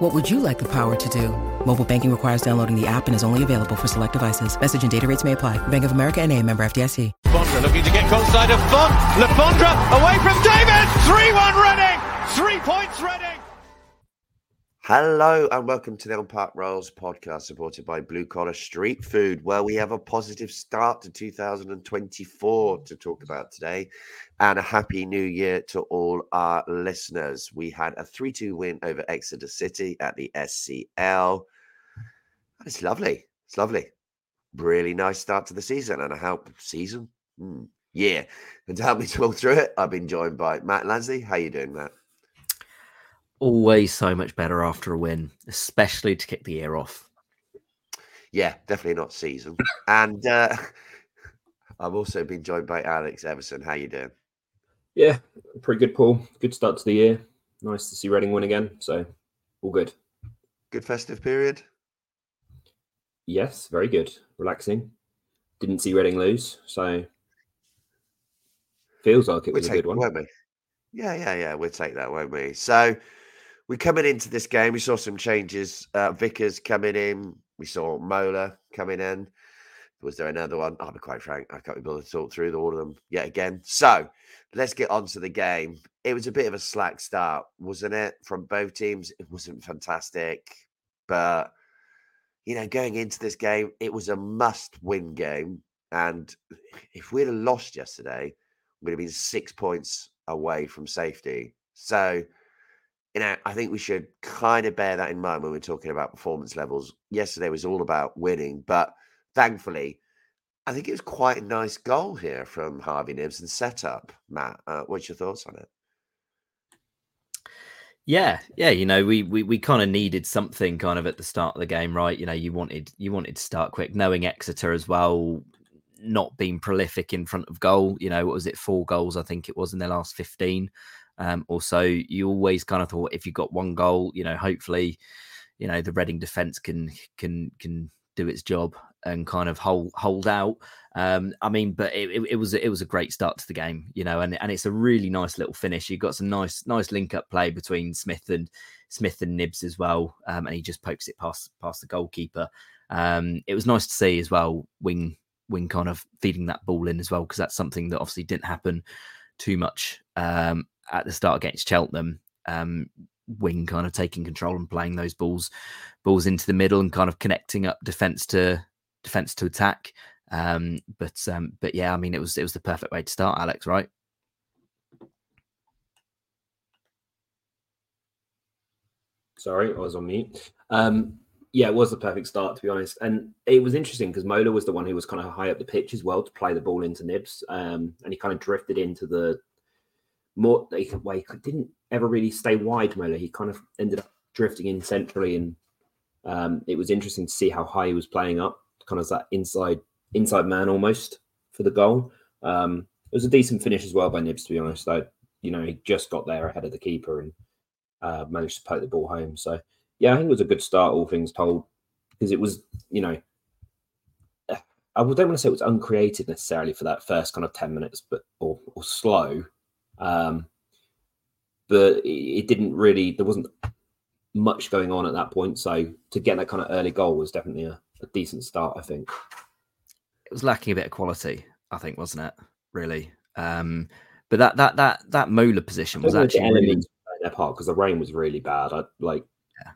What would you like the power to do? Mobile banking requires downloading the app and is only available for select devices. Message and data rates may apply. Bank of America and a member FDIC. Fondra looking to get close side of Font. Lafondra away from David. 3-1 Reading. Three points Reading. Hello and welcome to the On Park Rolls podcast supported by Blue Collar Street Food, where we have a positive start to 2024 to talk about today and a happy new year to all our listeners. We had a 3 2 win over Exeter City at the SCL. It's lovely. It's lovely. Really nice start to the season and a hope season, mm, yeah. And to help me talk through it, I've been joined by Matt Lansley. How are you doing, Matt? Always so much better after a win, especially to kick the year off. Yeah, definitely not season. and uh, I've also been joined by Alex Everson. How you doing? Yeah, pretty good, Paul. Good start to the year. Nice to see Reading win again. So, all good. Good festive period. Yes, very good. Relaxing. Didn't see Reading lose, so feels like it was we'll a good one. Won't we? Yeah, yeah, yeah. We'll take that, won't we? So, we're coming into this game. We saw some changes. Uh, Vickers coming in. We saw Mola coming in. Was there another one? I'll be quite frank. I can't be bothered to talk through all of them yet again. So let's get on to the game. It was a bit of a slack start, wasn't it? From both teams. It wasn't fantastic. But, you know, going into this game, it was a must win game. And if we'd have lost yesterday, we'd have been six points away from safety. So, you know, I think we should kind of bear that in mind when we're talking about performance levels. Yesterday was all about winning, but thankfully, I think it was quite a nice goal here from Harvey Knibbs and setup. Matt, uh, what's your thoughts on it? Yeah, yeah, you know, we we, we kind of needed something kind of at the start of the game, right? You know, you wanted you wanted to start quick, knowing Exeter as well, not being prolific in front of goal. You know, what was it, four goals? I think it was in their last fifteen. Um, also, you always kind of thought if you got one goal, you know, hopefully, you know, the Reading defense can can can do its job and kind of hold hold out. Um, I mean, but it, it, it, was it was a great start to the game, you know, and, and it's a really nice little finish. You got some nice nice link up play between Smith and Smith and Knibbs as well, um, and he just pokes it past past the goalkeeper. Um, it was nice to see as well, Wing Wing kind of feeding that ball in as well because that's something that obviously didn't happen too much um, at the start against Cheltenham. Um, wing kind of taking control and playing those balls balls into the middle and kind of connecting up defense to defense to attack. Um, but um, but yeah, I mean it was it was the perfect way to start, Alex, right? Sorry, I was on mute. Um, yeah, it was the perfect start to be honest, and it was interesting because Mola was the one who was kind of high up the pitch as well to play the ball into Knibbs um, and he kind of drifted into the more like well, he didn't ever really stay wide Mola. He kind of ended up drifting in centrally, and um, it was interesting to see how high he was playing up, kind of that inside inside man almost for the goal. Um, it was a decent finish as well by Knibbs, to be honest. Though you know he just got there ahead of the keeper and uh, managed to poke the ball home. So yeah, I think it was a good start, all things told, because it was you know I don't want to say it was uncreated necessarily for that first kind of ten minutes, but or, or slow, um, but it didn't really, there wasn't much going on at that point. So to get that kind of early goal was definitely a, a decent start, I think. It was lacking a bit of quality, I think, wasn't it? Really. Um, but that that that that Mola position was actually really... their part because the rain was really bad. I like yeah.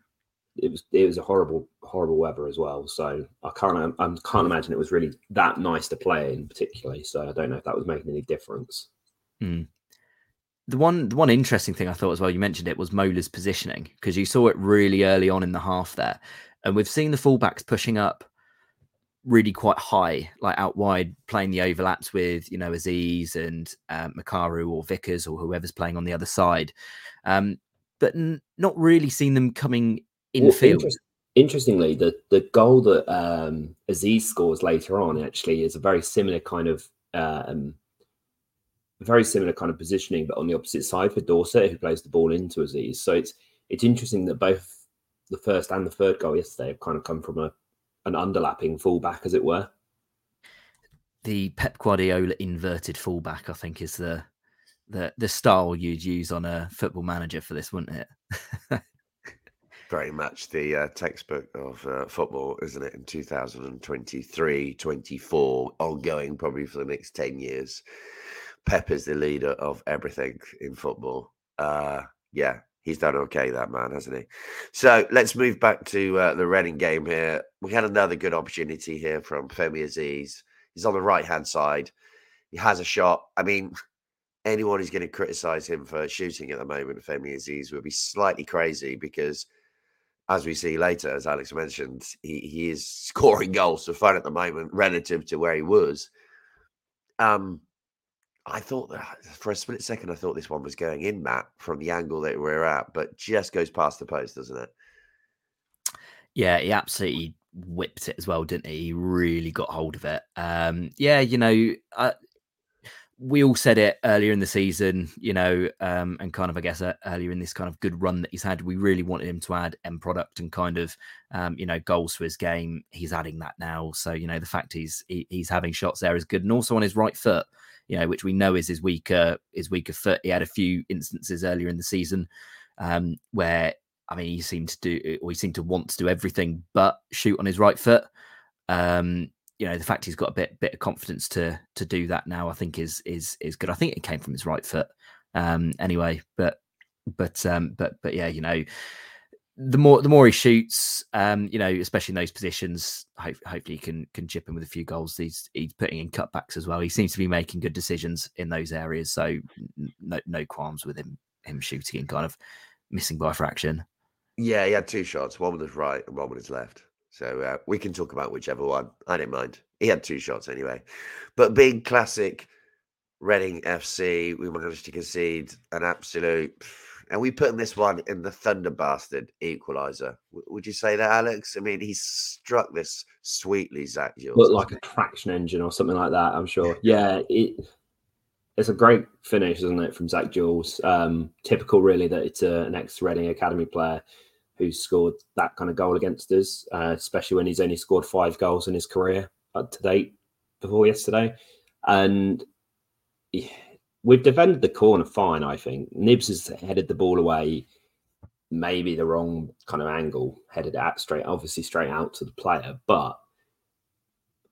it was it was a horrible horrible weather as well. So I can't I can't imagine it was really that nice to play in particularly. So I don't know if that was making any difference. Mm the one the one interesting thing I thought as well, you mentioned it was Mola's positioning because you saw it really early on in the half there, and we've seen the fullbacks pushing up really quite high, like out wide, playing the overlaps with you know Azeez and um, Mukairu or Vickers or whoever's playing on the other side, um, but n- not really seen them coming in well, field. Interest- interestingly, the the goal that um, Azeez scores later on actually is a very similar kind of Um, very similar kind of positioning, but on the opposite side for Dorsett, who plays the ball into Azeez. So it's it's interesting that both the first and the third goal yesterday have kind of come from a an underlapping fullback, as it were. The Pep Guardiola inverted fullback, I think, is the the the style you'd use on a football manager for this, wouldn't it? Very much the uh, textbook of uh, football, isn't it? In 2023, 24, ongoing probably for the next 10 years. Pep is the leader of everything in football. Uh, yeah, he's done okay, that man, hasn't he? So let's move back to uh, the Reading game here. We had another good opportunity here from Femi Azeez. He's on the right hand side. He has a shot. I mean, anyone who's going to criticize him for shooting at the moment, Femi Azeez, would be slightly crazy because, as we see later, as Alex mentioned, he, he is scoring goals for fun at the moment relative to where he was. Um, I thought that for a split second, I thought this one was going in, Matt, from the angle that we're at, but just goes past the post, doesn't it? Yeah, he absolutely whipped it as well, didn't he? He really got hold of it. Um, yeah, you know, uh, we all said it earlier in the season, you know, um, and kind of, I guess, uh, earlier in this kind of good run that he's had, we really wanted him to add end product and kind of, um, you know, goals to his game. He's adding that now, so you know, the fact he's he, he's having shots there is good, and also on his right foot you know, which we know is his weaker his weaker foot. He had a few instances earlier in the season um, where I mean he seemed to do or he seemed to want to do everything but shoot on his right foot. Um, you know, the fact he's got a bit bit of confidence to to do that now, I think is is is good. I think it came from his right foot um, anyway, but but um, but but yeah, you know, the more the more he shoots, um, you know, especially in those positions, hope, hopefully he can can chip in with a few goals. He's he's putting in cutbacks as well. He seems to be making good decisions in those areas, so no no qualms with him him shooting and kind of missing by fraction. Yeah, he had two shots, one with his right and one with his left. So uh, we can talk about whichever one. I didn't mind. He had two shots anyway. But being classic Reading FC, we managed to concede an absolute and we put this one in the Thunder Bastard equalizer. W- would you say that, Alex? I mean, he struck this sweetly, Zak. Jules. Looked like a traction engine or something like that, I'm sure. Yeah, it, it's a great finish, isn't it, from Zak Jules? Um, typical, really, that it's a, an ex Reading Academy player who scored that kind of goal against us, uh, especially when he's only scored five goals in his career up to date before yesterday. And yeah, we've defended the corner fine, I think. Knibbs has headed the ball away, maybe the wrong kind of angle, headed out straight, obviously straight out to the player. But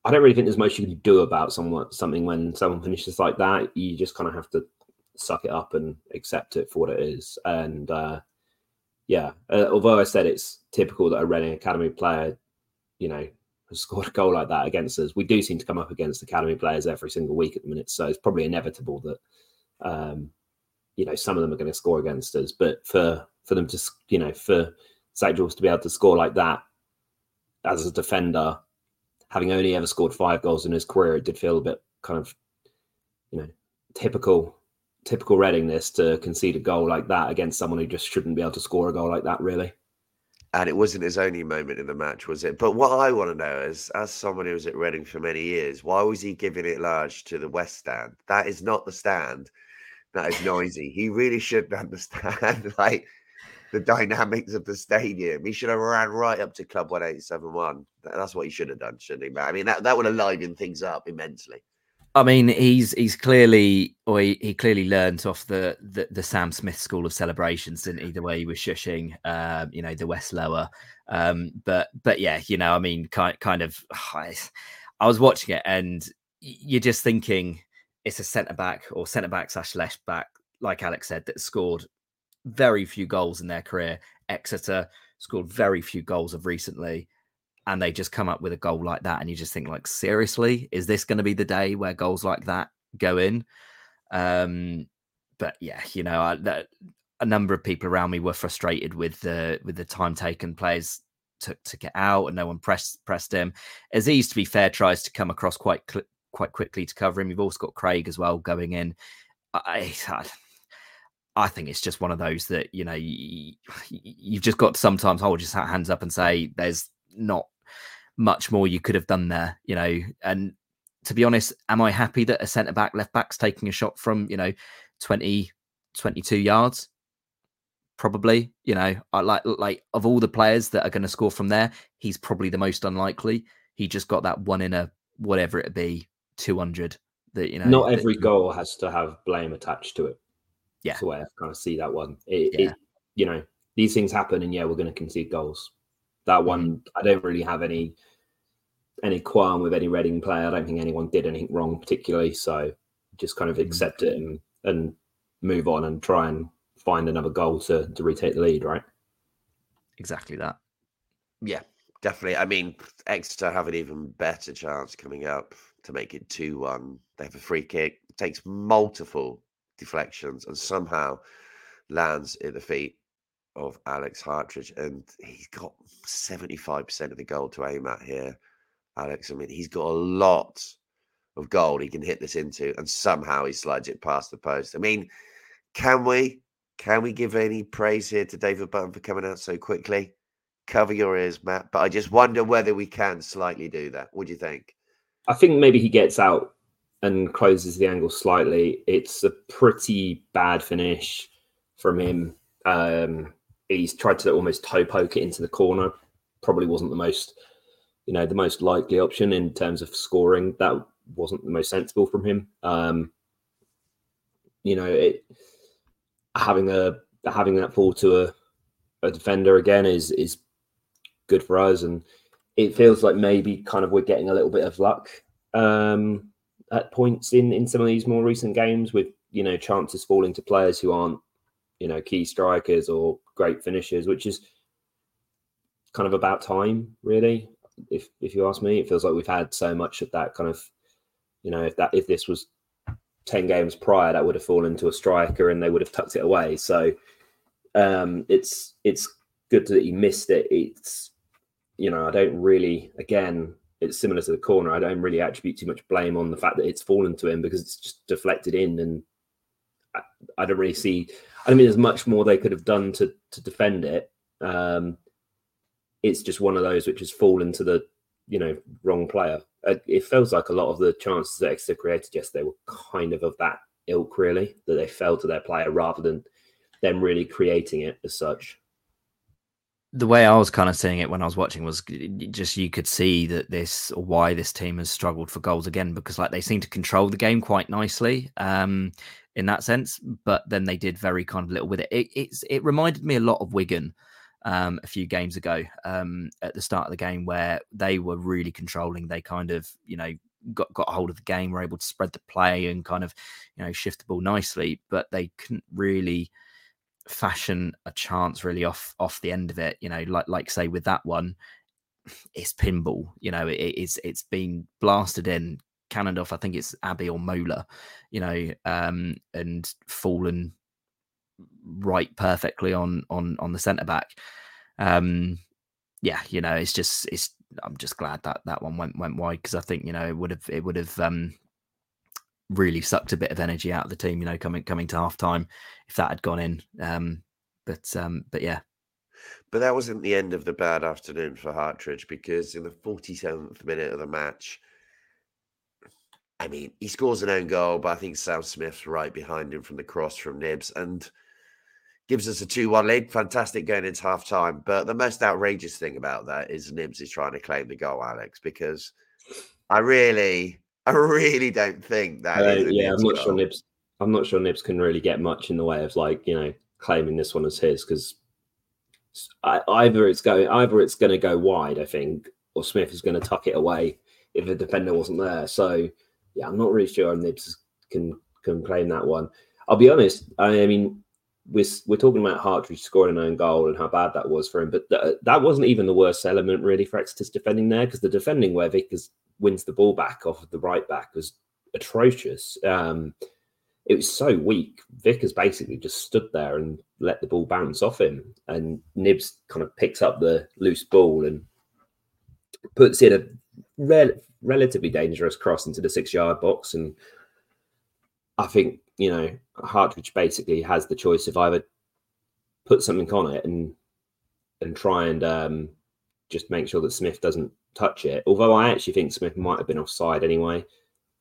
I don't really think there's much you can do about someone something when someone finishes like that. You just kind of have to suck it up and accept it for what it is. And uh, yeah, uh, although I said it's typical that a Reading Academy player, you know, has scored a goal like that against us, we do seem to come up against Academy players every single week at the minute. So it's probably inevitable that um, you know, some of them are going to score against us, but for for them to, you know, for Jules to be able to score like that as a defender, having only ever scored five goals in his career, it did feel a bit kind of, you know, typical typical Readingness to concede a goal like that against someone who just shouldn't be able to score a goal like that, really. And it wasn't his only moment in the match, was it? But what I want to know is, as someone who was at Reading for many years, why was he giving it large to the West Stand? That is not the stand that is noisy. he really should understand like the dynamics of the stadium. He should have ran right up to Club 1871. That's what he should have done, shouldn't he? But I mean, that, that would have livened things up immensely. I mean, he's he's clearly, or he, he clearly learned off the, the, the Sam Smith school of celebrations, didn't he? The way he was shushing, um, you know, the West Lower. Um, but but yeah, you know, I mean, kind kind of, I, I was watching it, and you're just thinking, it's a centre back or centre back slash left back, like Alex said, that scored very few goals in their career. Exeter scored very few goals of recently, and they just come up with a goal like that, and you just think, like, seriously, is this going to be the day where goals like that go in? Um, but yeah, you know, I, a number of people around me were frustrated with the with the time taken players took to get out, and no one pressed pressed him. Azeez, to be fair, tries to come across quite cl- quite quickly to cover him. You've also got Craig as well going in. I, I think it's just one of those that you know you, you've just got to sometimes hold your hands up and say there's not much more you could have done there, you know. And to be honest, am I happy that a centre back, left back's taking a shot from, you know, 20, 22 yards? Probably, you know, I like like of all the players that are going to score from there, he's probably the most unlikely. He just got that one in a whatever it be, 200 that, you know, Not every that, goal has to have blame attached to it. Yeah. That's the way I kind of see that one. It, Yeah. it you know, these things happen and yeah, we're going to concede goals. That mm. one, I don't really have any any qualm with any Reading player. I don't think anyone did anything wrong particularly. So just kind of mm. accept it and and move on and try and find another goal to to retake the lead, right? exactly that. Yeah, definitely. I mean, Exeter have an even better chance coming up to make it 2 1. They have a free kick, takes multiple deflections, and somehow lands at the feet of Alex Hartridge. And he's got 75% of the goal to aim at here, Alex. I mean, he's got a lot of goal he can hit this into, and somehow he slides it past the post. I mean, can we? Can we give any praise here to David Button for coming out so quickly? Cover your ears, Matt. But I just wonder whether we can slightly do that. What do you think? I think maybe he gets out and closes the angle slightly. It's a pretty bad finish from him. Um, he's tried to almost toe poke it into the corner. Probably wasn't the most, you know, the most likely option in terms of scoring. That wasn't the most sensible from him. Um, you know, it having a having that fall to a, a defender again is is good for us and it feels like maybe kind of we're getting a little bit of luck um, at points in in some of these more recent games with you know chances falling to players who aren't you know key strikers or great finishers, which is kind of about time, really. If if you ask me, it feels like we've had so much of that kind of you know if that if this was 10 games prior that would have fallen to a striker and they would have tucked it away. So um it's it's good that he missed it. It's you know i don't really again it's similar to the corner. I don't really attribute too much blame on the fact that it's fallen to him because it's just deflected in and i, don't really see i mean there's much more they could have done to to defend it. Um it's just one of those which has fallen to the you know wrong player. Uh, it feels like a lot of the chances that Exeter created yesterday were kind of of that ilk, really, that they fell to their player rather than them really creating it as such. The way I was kind of seeing it when I was watching was just you could see that this or why this team has struggled for goals again because like they seem to control the game quite nicely. Um, in that sense, but then they did very kind of little with it. it it's it reminded me a lot of Wigan um, a few games ago um, at the start of the game where they were really controlling. They kind of, you know, got got a hold of the game, were able to spread the play and kind of, you know, shift the ball nicely, but they couldn't really fashion a chance really off off the end of it. You know, like like say with that one, it's pinball. You know, it, it's it's been blasted in. Cannoned off, I think it's Abbey or Mola, you know, um, and fallen right perfectly on on on the centre back. Um, yeah, you know, it's just it's. I'm just glad that that one went went wide because I think you know it would have it would have um, really sucked a bit of energy out of the team. You know, coming coming to half time if that had gone in. Um, but um, but yeah, But that wasn't the end of the bad afternoon for Hartridge because in the 47th minute of the match, I mean, he scores an own goal, but I think Sam Smith's right behind him from the cross from Knibbs and gives us a 2 1 lead. Fantastic going into half time. But the most outrageous thing about that is Knibbs is trying to claim the goal, Alex, because I really, I really don't think that. Uh, yeah, I'm Knibbs not sure. Knibbs. I'm not sure Knibbs can really get much in the way of like you know claiming this one as his because either it's going either it's going to go wide, I think, or Smith is going to tuck it away if the defender wasn't there. So yeah, I'm not really sure Knibbs can can claim that one. I'll be honest. I mean, we're we're talking about Hartridge scoring an own goal and how bad that was for him, but th- that wasn't even the worst element really for Exeter's defending there because the defending where Vickers wins the ball back off of the right back was atrocious. Um, it was so weak. Vickers basically just stood there and let the ball bounce off him, and Knibbs kind of picks up the loose ball and puts in a relatively dangerous cross into the six-yard box. And I think you know Hartridge basically has the choice of either put something on it and and try and um, just make sure that Smith doesn't touch it. Although I actually think Smith might have been offside anyway.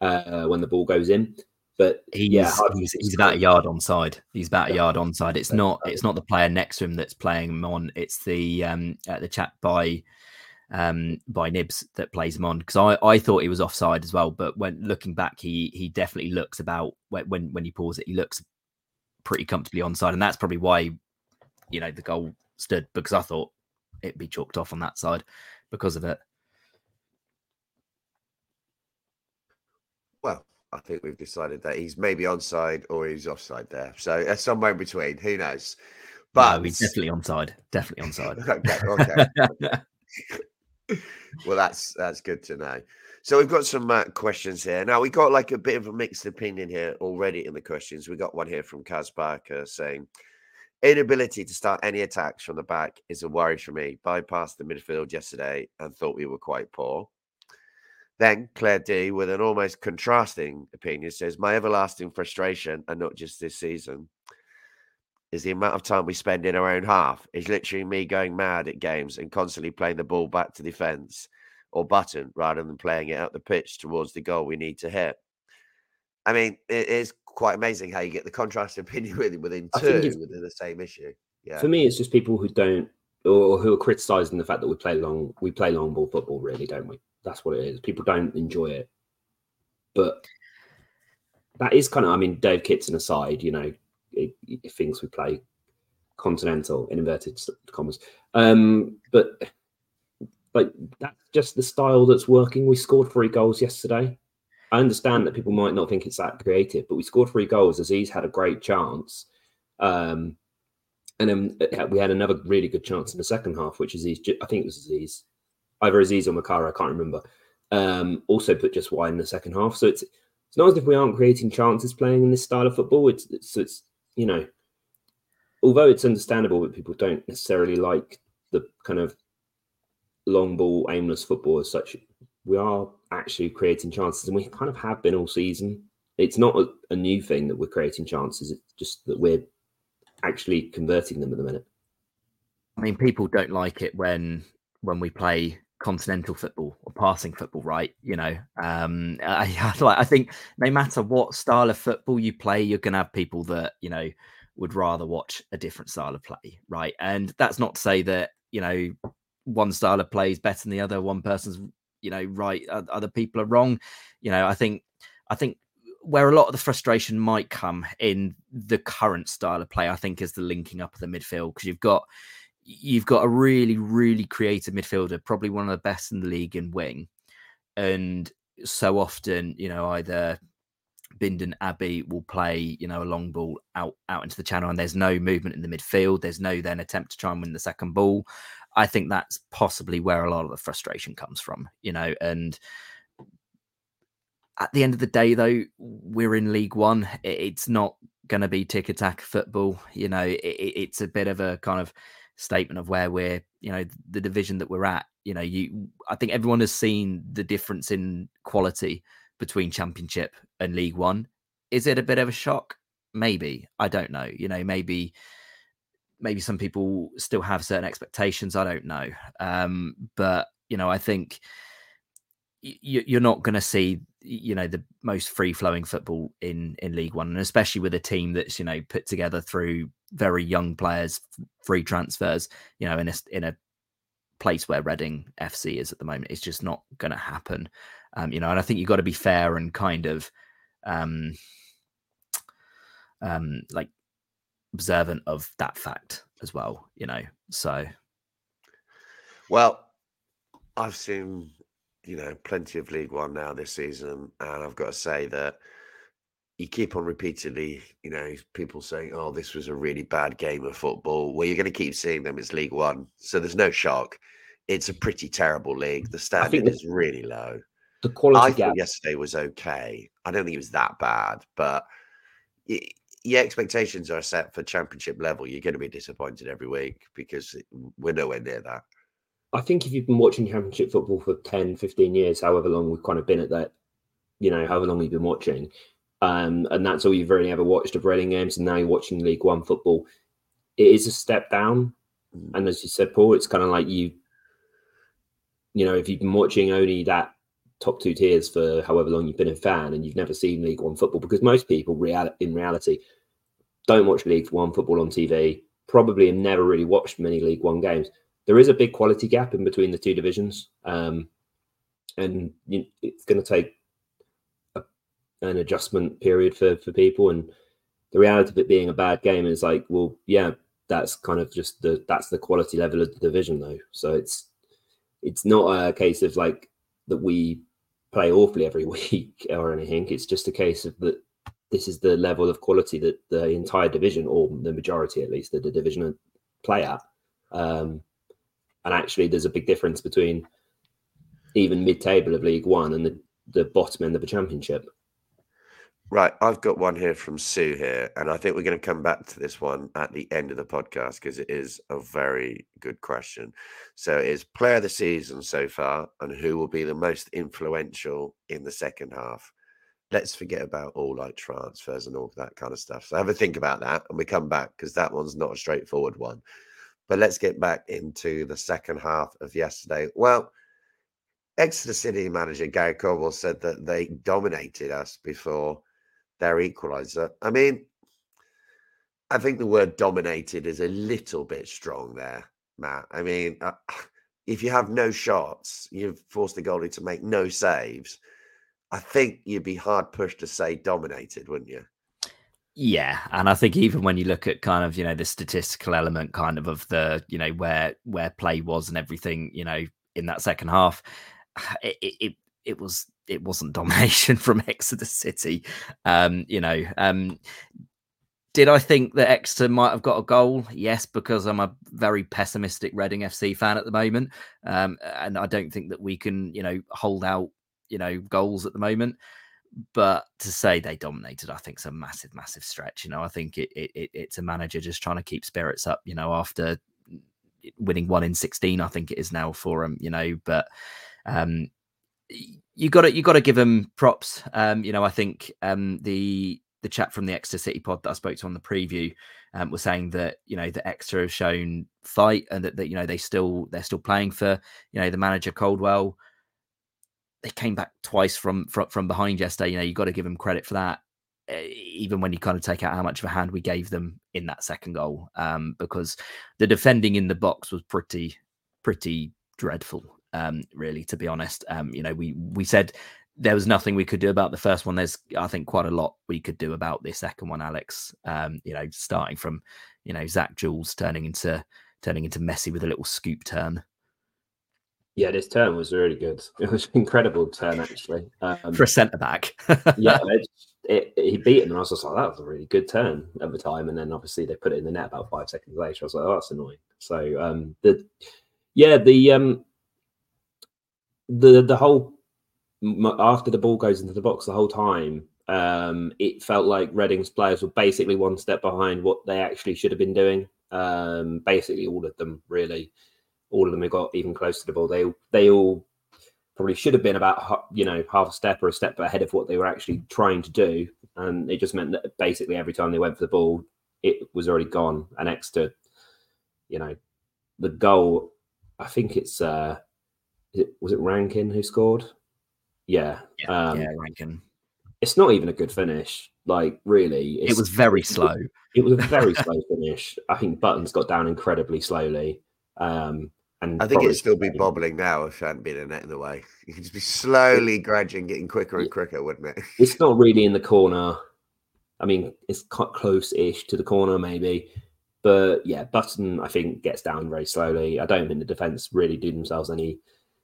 uh, when the ball goes in. But He's, yeah, he's, he's about a yard onside. He's about a yard onside. It's not it's not the player next to him that's playing him on. It's the um uh, the chap by um by Knibbs that plays him on because I, I thought he was offside as well. But when looking back, he he definitely looks about when when, you pause it, he looks pretty comfortably onside, and that's probably why you know the goal stood because I thought it'd be chalked off on that side because of it. Well, I think we've decided that he's maybe onside or he's offside there. So uh, somewhere in between. Who knows? But no, he's definitely onside. Definitely onside. okay, okay. well, that's that's good to know. So we've got some uh, questions here. Now we got like a bit of a mixed opinion here already in the questions. We got one here from Kaz Barker saying, "Inability to start any attacks from the back is a worry for me. Bypassed the midfield yesterday and thought we were quite poor." Then Claire D, with an almost contrasting opinion, says, My everlasting frustration, and not just this season, is the amount of time we spend in our own half. Is literally me going mad at games and constantly playing the ball back to defence or button rather than playing it up the pitch towards the goal we need to hit. I mean, it is quite amazing how you get the contrast opinion within, within two within the same issue. Yeah. For me, it's just people who don't or who are criticising the fact that we play long we play long ball football, really, don't we? That's what it is. People don't enjoy it, but that is kind of. I mean, Dave Kitson aside, you know, it, thinks we play continental in inverted commas, um, but like that's just the style that's working. We scored three goals yesterday. I understand that people might not think it's that creative, but we scored three goals. Azeez had a great chance. Um, and then uh, we had another really good chance in the second half, which is Azeez, I think it was Azeez, either Azeez or Mukairu, I can't remember. Um, also put just wide in the second half. So it's it's not as if we aren't creating chances playing in this style of football. It's it's, it's you know, although it's understandable that people don't necessarily like the kind of long ball, aimless football as such, we are actually creating chances, and we kind of have been all season. It's not a, a new thing that we're creating chances. It's just that we're actually converting them at the minute. I mean, people don't like it when when we play continental football or passing football, right? You know, um, I, I think no matter what style of football you play, you're going to have people that you know would rather watch a different style of play, right? And that's not to say that you know one style of play is better than the other. One person's you know right, other people are wrong. You know, I think I think where a lot of the frustration might come in the current style of play, I think, is the linking up of the midfield because you've got you've got a really, really creative midfielder, probably one of the best in the league in wing. And so often, you know, either Bindon Abbey will play, you know, a long ball out out into the channel, and there's no movement in the midfield. There's no then attempt to try and win the second ball. I think that's possibly where a lot of the frustration comes from, you know. And at the end of the day, though, we're in League One. It's not going to be tiki-taka football. You know, it's a bit of a kind of statement of where we're, you know, the division that we're at. You know, you I think everyone has seen the difference in quality between Championship and League One. Is it a bit of a shock? Maybe. I don't know. You know, maybe maybe some people still have certain expectations. I don't know. Um, but you know, I think you're not going to see you know the most free flowing football in in league one and especially with a team that's you know put together through very young players, free transfers, you know, in a, in a place where Reading FC is at the moment. It's just not going to happen. Um, you know, and I think you've got to be fair and kind of um, um, like observant of that fact as well, you know. So, well, I've seen, you know, plenty of League One now this season, and I've got to say that you keep on repeatedly, you know, people saying, "Oh, this was a really bad game of football." Well, you're going to keep seeing them. It's League One, so there's no shock. It's a pretty terrible league. The standard the, is really low. The quality I gap yesterday was okay. I don't think it was that bad, but it, your expectations are set for championship level. You're going to be disappointed every week because we're nowhere near that. I think if you've been watching championship football for 10, 15 years, however long we've kind of been at that, you know, however long you've been watching, um, and that's all you've really ever watched of Reading games, and now you're watching League One football. It is a step down, mm. and as you said, Paul, it's kind of like you, you know, if you've been watching only that top two tiers for however long you've been a fan and you've never seen League One football because most people real in reality don't watch League One football on TV, probably have never really watched many League One games. There is a big quality gap in between the two divisions, um, and you, it's going to take a, an adjustment period for for people. And the reality of it being a bad game is like, well, yeah, that's kind of just the that's the quality level of the division, though. So it's it's not a case of like that we play awfully every week or anything. It's just a case of that this is the level of quality that the entire division, or the majority at least, that the division play at. Um, and actually, there's a big difference between even mid-table of League One and the, the bottom end of the Championship. Right, I've got one here from Sue here, and I think we're going to come back to this one at the end of the podcast because it is a very good question. So, is player of the season so far, and who will be the most influential in the second half? let's forget about all like transfers and all that kind of stuff. So have a think about that and we come back because that one's not a straightforward one. But let's get back into the second half of yesterday. Well, Exeter City manager Gary Caldwell said that they dominated us before their equaliser. I mean, I think the word dominated is a little bit strong there, Matt. I mean, uh, if you have no shots, you've forced the goalie to make no saves I think you'd be hard pushed to say dominated, wouldn't you? Yeah, and I think even when you look at kind of you know the statistical element, kind of of the you know where where play was and everything, you know, in that second half, it it, it was it wasn't domination from Exeter City. Um, you know, um, did I think that Exeter might have got a goal? Yes, because I'm a very pessimistic Reading FC fan at the moment, um, and I don't think that we can, you know, hold out you know goals at the moment. But to say they dominated, I think, is a massive, massive stretch. You know, I think it, it it's a manager just trying to keep spirits up. You know, after winning one in sixteen, I think it is now for him. You know, but um, you got to you got to give him props. Um, you know, I think um, the the chat from the Exeter City pod that I spoke to on the preview um, was saying that you know the Exeter have shown fight and that, that you know they still they're still playing for you know the manager Caldwell they came back twice from from, from behind yesterday. You know, you got to give them credit for that. Even when you kind of take out how much of a hand we gave them in that second goal, um, because the defending in the box was pretty pretty dreadful. Um, really, to be honest, um, you know, we we said there was nothing we could do about the first one. There's, I think, quite a lot we could do about this second one, Alex. Um, you know, starting from, you know, Zak Jules turning into turning into Messi with a little scoop turn. Yeah, this turn was really good. It was an incredible turn, actually. Um, For a centre back. yeah, it, it, he beat him, and I was just like, that was a really good turn at the time. And then obviously they put it in the net about five seconds later. I was like, oh, that's annoying. So um, the yeah, the um, the the whole after the ball goes into the box the whole time, um, it felt like Reading's players were basically one step behind what they actually should have been doing. Um, basically, all of them really all of them have got even close to the ball. They they all probably should have been about you know half a step or a step ahead of what they were actually trying to do, and it just meant that basically every time they went for the ball, it was already gone. And next to you know, the goal. I think it's uh, it, was it Rankin who scored? Yeah, yeah, um, yeah, Rankin. It's not even a good finish. Like really, it was very slow. It was a very slow finish. I think Buttons got down incredibly slowly. Um, and I think it'd still be bobbling now if it hadn't been a net in the way. You could just be slowly grudging, getting quicker and quicker, wouldn't it? It's not really in the corner. I mean, it's quite close-ish to the corner, maybe. But yeah, Button, I think, gets down very slowly. I don't think the defense really do themselves any,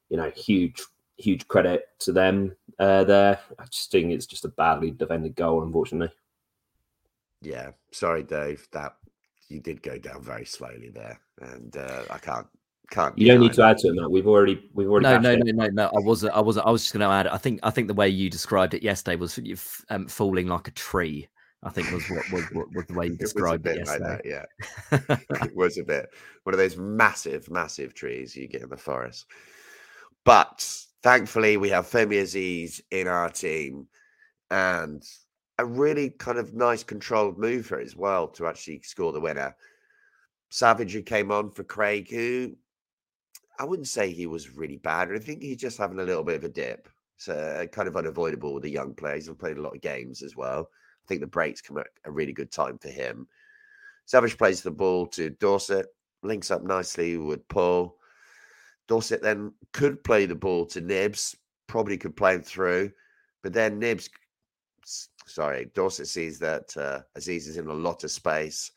you know, huge, huge credit to them uh, there. I just think it's just a badly defended goal, unfortunately. Yeah, sorry, Dave. That you did go down very slowly there, and uh, I can't can't. You don't need to add to it, Matt. We've already we've already. No, no, no, no, no. I wasn't. I wasn't. I was just going to add. I think. I think the way you described it yesterday was um, falling like a tree. I think was what was, what, was the way you described it, it yesterday. Like that, yeah, it was a bit one of those massive, massive trees you get in the forest. But thankfully, we have Femi Azeez in our team, and a really kind of nice controlled move for it as well to actually score the winner. Savage who came on for Craig, who I wouldn't say he was really bad. I think he's just having a little bit of a dip. It's uh, kind of unavoidable with the young players. He's played a lot of games as well. I think the breaks come at a really good time for him. Savage plays the ball to Dorsett, links up nicely with Paul. Dorsett then could play the ball to Knibbs, probably could play him through, but then Knibbs, sorry, Dorsett sees that uh, Azeez is in a lot of space,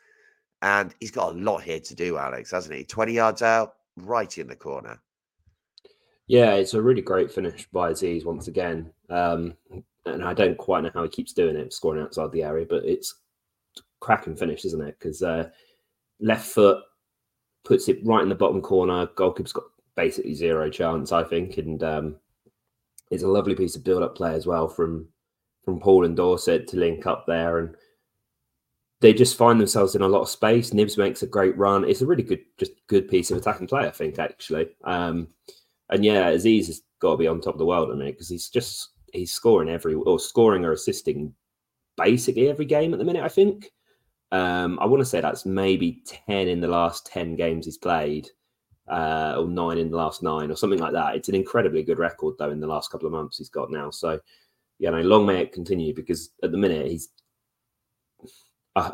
and he's got a lot here to do, Alex, hasn't he? 20 yards out, right in the corner. Yeah, it's a really great finish by Azeez once again. Um, and I don't quite know how he keeps doing it, scoring outside the area, but it's cracking finish, isn't it? Because uh, left foot puts it right in the bottom corner. Goalkeeper's got basically zero chance, I think, and um, it's a lovely piece of build-up play as well from from Paul and Dorsett to link up there, and they just find themselves in a lot of space. Knibbs makes a great run. It's a really good, just good piece of attacking play, I think, actually. Um, and yeah, Azeez has got to be on top of the world at the minute because he's just he's scoring every or scoring or assisting basically every game at the minute. I think. Um, I want to say that's maybe 10 in the last 10 games he's played, uh, or nine in the last nine, or something like that. It's an incredibly good record, though, in the last couple of months he's got now. So, yeah, no, long may it continue because at the minute he's,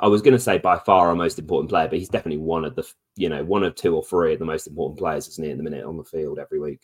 I, was going to say by far our most important player, but he's definitely one of the, you know, one of two or three of the most important players, isn't he, at the minute on the field every week.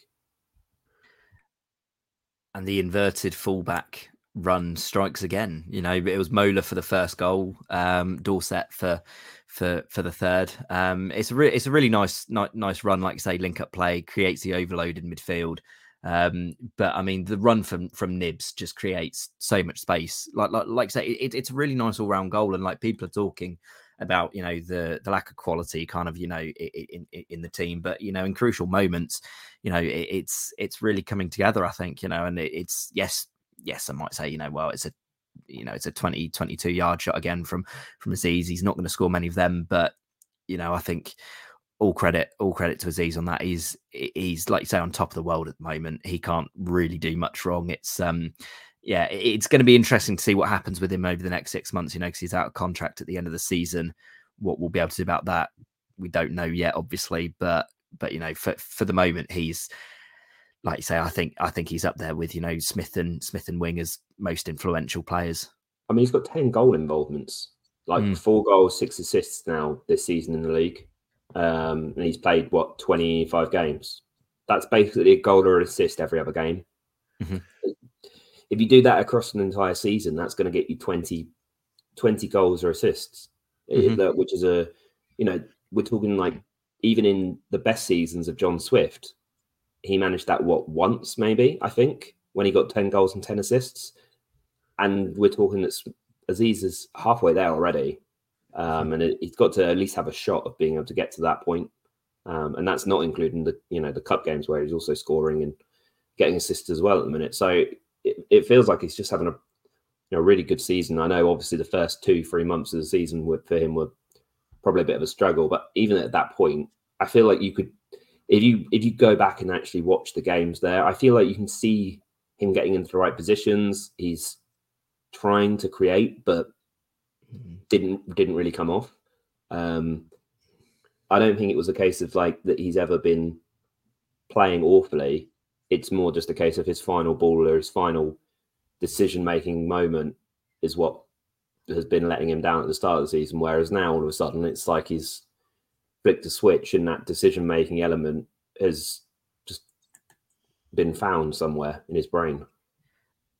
And the inverted fullback run strikes again. You know, it was Mola for the first goal, um, Dorsett for for for the third. Um, it's a re- it's a really nice ni- nice run, like say, link up play creates the overload in midfield. Um, but I mean, the run from from Knibbs just creates so much space. Like like like say, it, it's a really nice all round goal, and like people are talking about you know the the lack of quality kind of you know in, in, in the team but you know in crucial moments you know it, it's it's really coming together i think you know and it, it's yes yes, I might say, you know, well, it's a you know, it's a 20, 22 yard shot again from from Azeez. He's not going to score many of them, but you know, I think all credit, all credit to Azeez on that. He's he's like you say on top of the world at the moment. He can't really do much wrong. It's um yeah, it's going to be interesting to see what happens with him over the next six months, you know, because he's out of contract at the end of the season. What we'll be able to do about that, we don't know yet, obviously, but but you know, for for the moment, he's like you say, I think I think he's up there with you know Smith and Smith and Wing as most influential players. I mean, he's got ten goal involvements, like mm. four goals, six assists now this season in the league, um, and he's played what twenty five games. That's basically a goal or an assist every other game. Mm-hmm. If you do that across an entire season, that's going to get you 20, 20 goals or assists, mm-hmm. which is a you know we're talking like even in the best seasons of John Swift, he managed that what once maybe I think when he got ten goals and ten assists, and we're talking that Azeez is halfway there already, um, and it, he's got to at least have a shot of being able to get to that point. Um, and that's not including the you know the cup games where he's also scoring and getting assists as well at the minute. So it, it feels like he's just having a you know really good season. I know obviously the first two three months of the season were, for him were probably a bit of a struggle, but even at that point, I feel like you could if you if you go back and actually watch the games there, I feel like you can see him getting into the right positions. He's trying to create, but. Didn't didn't really come off. Um, I don't think it was a case of like that he's ever been playing awfully. It's more just a case of his final ball or his final decision making moment is what has been letting him down at the start of the season. Whereas now all of a sudden it's like he's flicked a switch and that decision making element has just been found somewhere in his brain.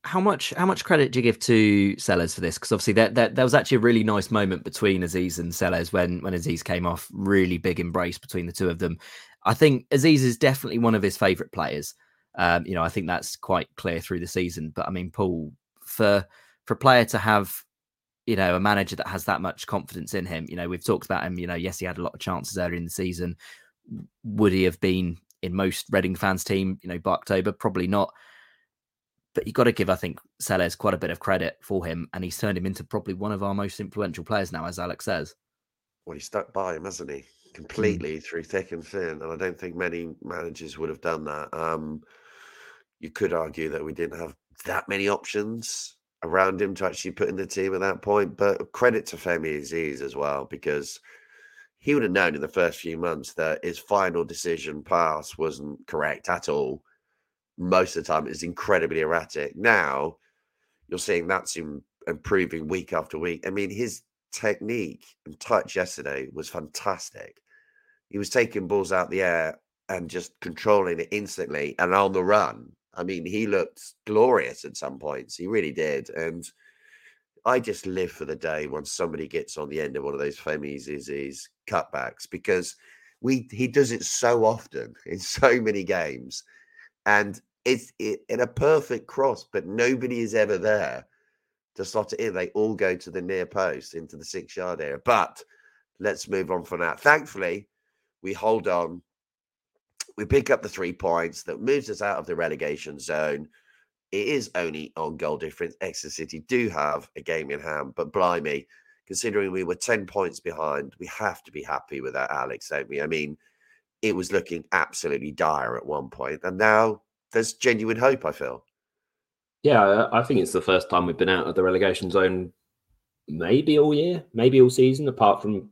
How much how much credit do you give to Sellés for this? Because obviously there, there, there was actually a really nice moment between Azeez and Sellés when when Azeez came off. Really big embrace between the two of them. I think Azeez is definitely one of his favourite players. Um, you know, I think that's quite clear through the season. But I mean, Paul, for for a player to have you know, a manager that has that much confidence in him. You know, we've talked about him. You know, yes, he had a lot of chances earlier in the season. Would he have been in most Reading fans' team, you know, by October? Probably not. But you've got to give, I think, Sellés quite a bit of credit for him. And he's turned him into probably one of our most influential players now, as Alex says. Well, he stuck by him, hasn't he? Hmm. Completely mm. through thick and thin. And I don't think many managers would have done that. Um, you could argue that we didn't have that many options around him to actually put in the team at that point. But credit to Femi Azeez as well, because he would have known in the first few months that his final decision pass wasn't correct at all. Most of the time is incredibly erratic. Now you're seeing that's improving week after week. I mean, his technique and touch yesterday was fantastic. He was taking balls out the air and just controlling it instantly and on the run. I mean, he looked glorious at some points. He really did. And I just live for the day when somebody gets on the end of one of those Femi's is cutbacks because we he does it so often in so many games. And it's it, in a perfect cross, but nobody is ever there to slot it in. They all go to the near post into the six yard area. But let's move on from that. Thankfully, we hold on. We pick up the three points that moves us out of the relegation zone. It is only on goal difference. Exeter City do have a game in hand, but blimey, considering we were 10 points behind, we have to be happy with that, Alex, don't we? I mean, it was looking absolutely dire at one point, and now there's genuine hope, I feel. Yeah, I think it's the first time we've been out of the relegation zone maybe all year, maybe all season, apart from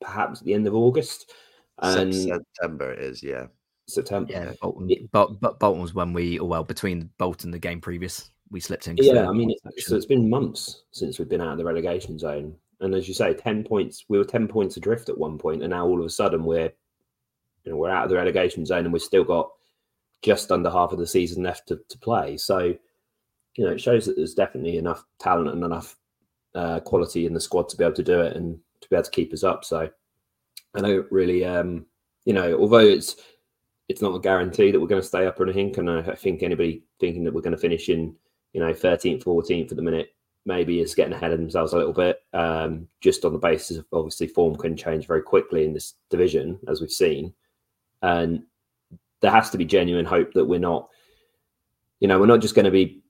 perhaps at the end of August. And September it is, yeah. September. Yeah, Bolton. But, but Bolton was when we, or well, between Bolton the game previous, we slipped in. Yeah, I mean, it, so it's been months since we've been out of the relegation zone, and as you say, ten points. We were ten points adrift at one point, and now all of a sudden we're, you know, we're out of the relegation zone, and we've still got just under half of the season left to, to play. So you know, it shows that there's definitely enough talent and enough uh, quality in the squad to be able to do it and to be able to keep us up. So I don't really, um, you know, although it's it's not a guarantee that we're going to stay up or anything, and I think anybody thinking that we're going to finish in, you know, 13th, 14th for the minute maybe is getting ahead of themselves a little bit, um, just on the basis of obviously form can change very quickly in this division, as we've seen. And there has to be genuine hope that we're not, you know, we're not just going to be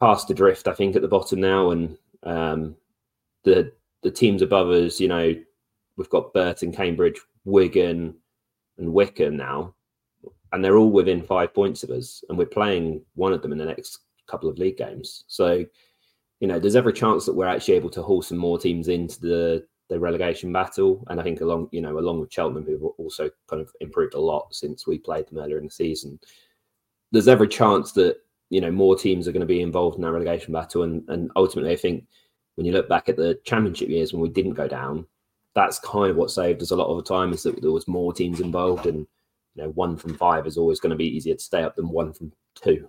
cast adrift, I think, at the bottom now, and um, the the teams above us, you know, we've got Burton, Cambridge, Wigan, and Wycombe now, and they're all within five points of us, and we're playing one of them in the next couple of league games. So, you know, there's every chance that we're actually able to haul some more teams into the the relegation battle, and I think along, you know, along with Cheltenham, who've also kind of improved a lot since we played them earlier in the season. There's every chance that you know more teams are going to be involved in that relegation battle, and and ultimately, I think when you look back at the championship years when we didn't go down, that's kind of what saved us a lot of the time is that there was more teams involved, and you know one from five is always going to be easier to stay up than one from two.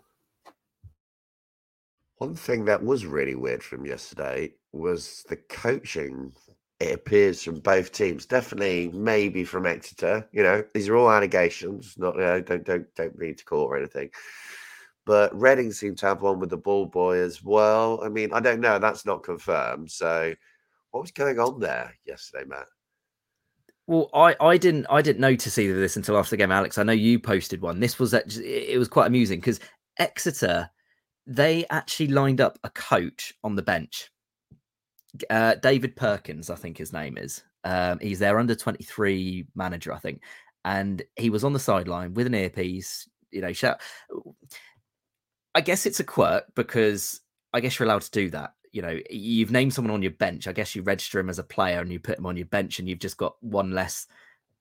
One thing that was really weird from yesterday was the coaching. It appears from both teams, definitely, maybe from Exeter. You know, these are all allegations. Not, you know, don't don't don't need to court or anything. But Reading seemed to have one with the ball boy as well. I mean, I don't know. That's not confirmed. So, what was going on there yesterday, Matt? Well, I, I didn't I didn't notice either of this until after the game, Alex. I know you posted one. This was it was quite amusing because Exeter they actually lined up a coach on the bench. Uh, David Perkins, I think his name is. Um, he's their under 23 manager, I think. And he was on the sideline with an earpiece, you know, shout. I guess it's a quirk because I guess you're allowed to do that. You know, you've named someone on your bench. I guess you register him as a player and you put him on your bench, and you've just got one less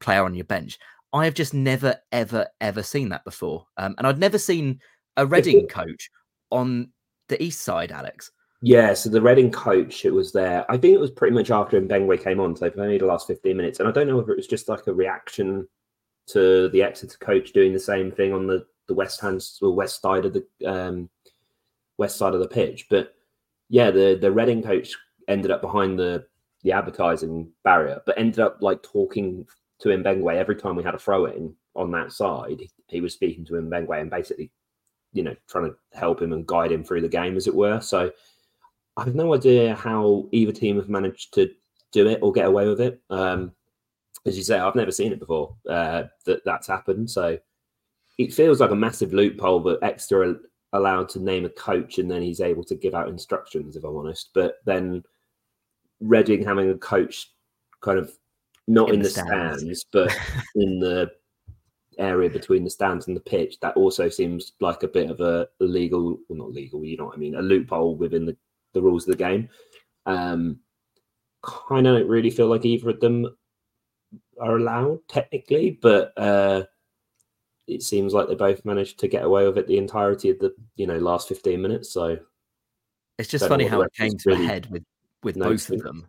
player on your bench. I have just never, ever, ever seen that before. Um, and I'd never seen a Reading coach on the east side, Alex. Yeah, so the Reading coach, it was there. I think it was pretty much after Mbengue came on, so only the last 15 minutes. And I don't know whether it was just like a reaction to the Exeter coach doing the same thing on the the west hand or west side of the um, west side of the pitch. But yeah, the the Reading coach ended up behind the the advertising barrier, but ended up like talking to Mbengue every time we had a throw in on that side. He was speaking to Mbengue and basically, you know, trying to help him and guide him through the game, as it were. So I have no idea how either team have managed to do it or get away with it. Um, as you say, I've never seen it before uh, that that's happened. So it feels like a massive loophole that Exeter are allowed to name a coach and then he's able to give out instructions, if I'm honest. But then Reading having a coach kind of not in, in the, the stands. stands, but in the area between the stands and the pitch, that also seems like a bit of a legal, well, not legal, you know what I mean, a loophole within the, the rules of the game. Um, kind of don't really feel like either of them are allowed technically, but uh, it seems like they both managed to get away with it the entirety of the you know last 15 minutes. So it's just funny how it came to really a head with with both of them.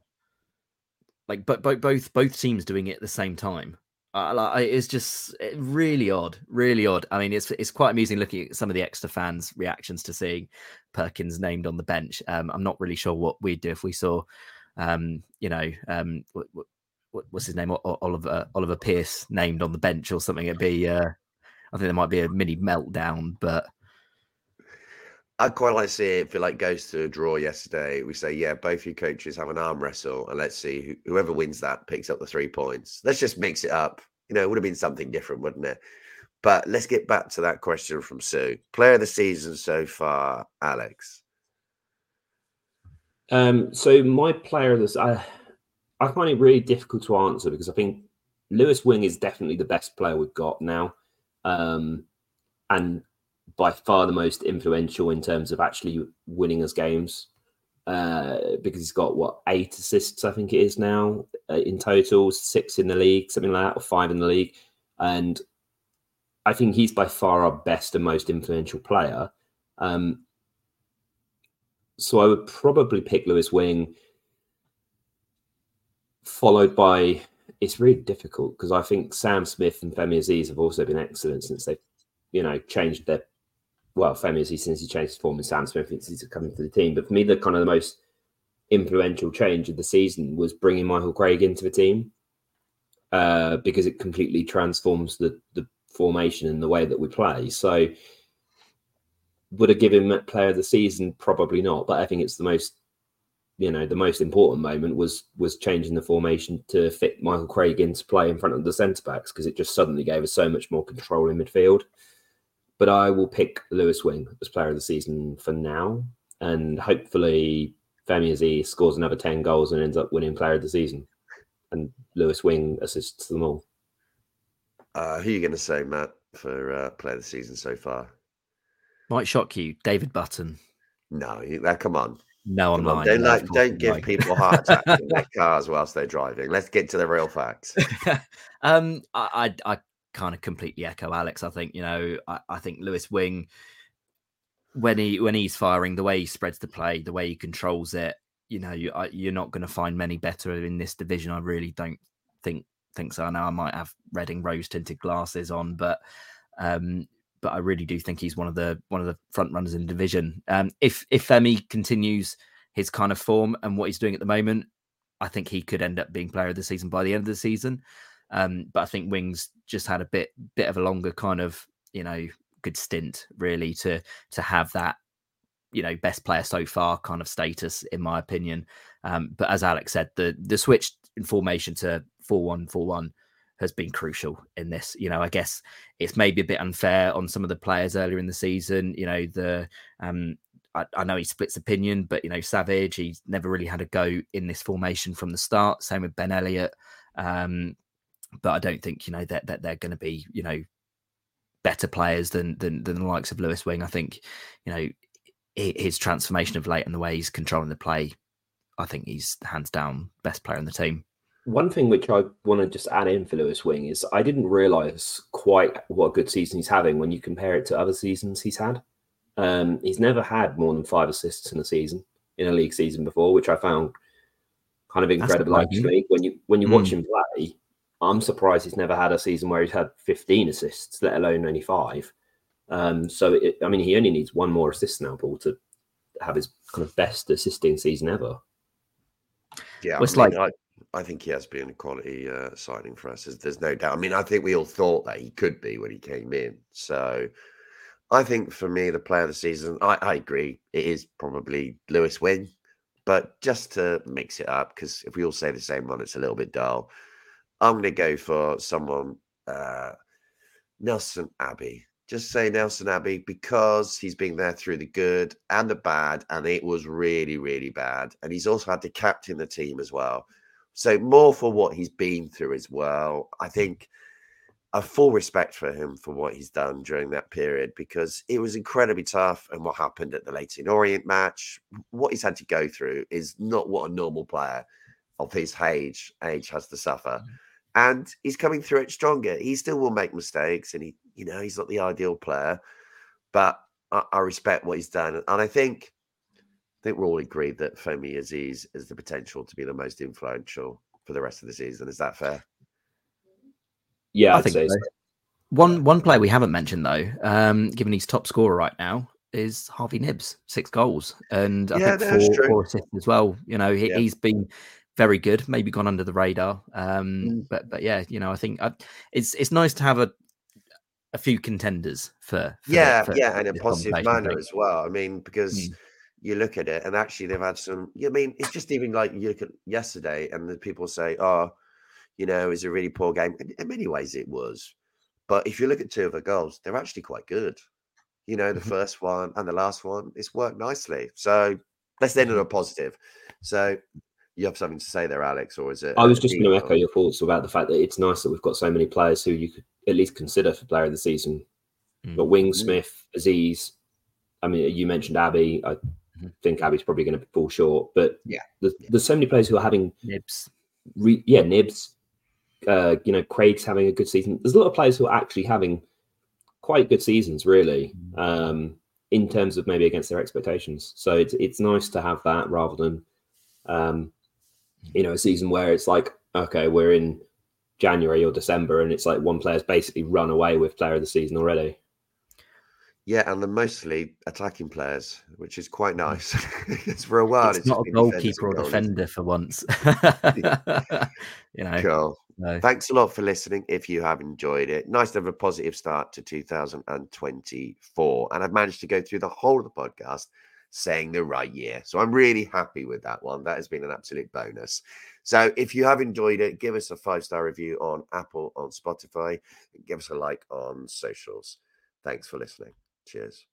Like, but both both both teams doing it at the same time. Uh, like, it's just really odd, really odd. I mean, it's it's quite amusing looking at some of the Exeter fans' reactions to seeing Perkins named on the bench. Um, I'm not really sure what we'd do if we saw, um, you know, um, what, what, what's his name, Oliver Oliver Pierce named on the bench or something. It'd be, uh, I think there might be a mini meltdown, but I'd quite like to see it if it like goes to a draw yesterday. We say, yeah, both your coaches have an arm wrestle, and let's see who, whoever wins that picks up the three points. Let's just mix it up. You know, it would have been something different, wouldn't it? But let's get back to that question from Sue. Player of the season so far, Alex. Um, so my player of this, I, I find it really difficult to answer because I think Lewis Wing is definitely the best player we've got now. Um, and by far the most influential in terms of actually winning us games uh, because he's got what eight assists, I think it is now uh, in total, six in the league, something like that, or five in the league. And I think he's by far our best and most influential player. Um, so I would probably pick Lewis Wing, followed by. It's really difficult because I think Sam Smith and Femi Azeez have also been excellent since they've, you know, changed their well, famously since he changed his form and Sam Smith he's coming to the team. But for me, the kind of the most influential change of the season was bringing Michael Craig into the team uh, because it completely transforms the the formation and the way that we play. So would have given him player of the season? Probably not. But I think it's the most you know the most important moment was was changing the formation to fit Michael Craig into play in front of the centre backs because it just suddenly gave us so much more control in midfield but I will pick Lewis Wing as player of the season for now. And hopefully Femi Azeez scores another 10 goals and ends up winning player of the season. And Lewis Wing assists them all. Uh, who are you going to say, Matt, for uh, player of the season so far? Might shock you, David Button. No, you, uh, come on. No, I'm lying. Don't, like, don't give people heart attacks in their cars whilst they're driving. Let's get to the real facts. um, I, I, I kind of completely echo Alex. I think you know, I, I, think Lewis Wing when he when he's firing, the way he spreads the play, the way he controls it, you know, you, you're not going to find many better in this division. I really don't think think so. Now I might have Reading rose tinted glasses on, but um, but I really do think he's one of the one of the front runners in the division. Um, if if Femi continues his kind of form and what he's doing at the moment, I think he could end up being player of the season by the end of the season. Um, but I think Wings just had a bit bit of a longer kind of you know good stint really to to have that you know best player so far kind of status in my opinion. Um, but as Alex said, the the switch in formation to four one four one has been crucial in this. You know, I guess it's maybe a bit unfair on some of the players earlier in the season. You know, the um, I, I, know he splits opinion, but you know, Savage, he's never really had a go in this formation from the start. Same with Ben Elliott. Um, but I don't think you know that that they're going to be you know better players than than than the likes of Lewis Wing. I think you know his transformation of late and the way he's controlling the play. I think he's hands down best player in the team. One thing which I want to just add in for Lewis Wing is I didn't realize quite what a good season he's having when you compare it to other seasons he's had. Um, he's never had more than five assists in a season in a league season before, which I found kind of incredible actually. When you when you mm. watch him play, I'm surprised he's never had a season where he's had 15 assists, let alone only five. Um, so, it, I mean, he only needs one more assist now, Paul, to have his kind of best assisting season ever. Yeah, well, it's I mean, like I, I, think he has been a quality uh, signing for us. There's, there's no doubt. I mean, I think we all thought that he could be when he came in. So, I think for me, the player of the season, I, I agree, it is probably Lewis Wing. But just to mix it up, because if we all say the same one, it's a little bit dull. I'm going to go for someone, uh, Nelson Abbey. Just say Nelson Abbey because he's been there through the good and the bad, and it was really, really bad. And he's also had to captain the team as well. So more for what he's been through as well. I think a full respect for him for what he's done during that period because it was incredibly tough. And what happened at the Leyton Orient match, what he's had to go through is not what a normal player of his age age has to suffer. Mm-hmm and he's coming through it stronger. He still will make mistakes, and he, you know, he's not the ideal player, but I, I respect what he's done, and I think, I think we're all agreed that Femi Azeez has the potential to be the most influential for the rest of the season. Is that fair? Yeah, I I'd think say so. so. One one player we haven't mentioned though, um, given he's top scorer right now, is Harvey Knibbs, six goals, and I Yeah, think four, four assists as well. You know, he, Yeah. he's been very good, maybe gone under the radar. Um, Mm. but but yeah, you know, I think I, it's it's nice to have a a few contenders for, for yeah, for yeah, in a positive manner as well. I mean, because Mm. you look at it, and actually they've had some. I mean, it's just even like you look at yesterday, and the people say, "Oh, you know, it was a really poor game." In, in many ways, it was. But if you look at two of the goals, they're actually quite good. You know, the Mhm. first one and the last one, it's worked nicely. So let's end on Mm-hmm. a positive. So you have something to say there, Alex, or is it? I was just going to echo your thoughts about the fact that it's nice that we've got so many players who you could at least consider for player of the season. Mm. But Wing, Mm. Smith, Azeez. I mean, you mentioned Abbey. I Mhm. think Abbey's probably going to fall short. But Yeah. there's, there's so many players who are having, Knibbs. re, yeah, Knibbs. Uh, you know, Craig's having a good season. There's a lot of players who are actually having quite good seasons, really, um, in terms of maybe against their expectations. So it's it's nice to have that rather than, um, you know, a season where it's like, okay, we're in January or December, and it's like one player's basically run away with player of the season already. Yeah, and they're mostly attacking players, which is quite hmm. nice. Because for a while, It's, it's, not a goalkeeper or defender for once. you know, Cool. no. Thanks a lot for listening. If you have enjoyed it, nice to have a positive start to 2024. And I've managed to go through the whole of the podcast saying the right year. So I'm really happy with that one. That has been an absolute bonus. So if you have enjoyed it, give us a five star review on Apple, on Spotify, give us a like on socials. Thanks for listening. Cheers.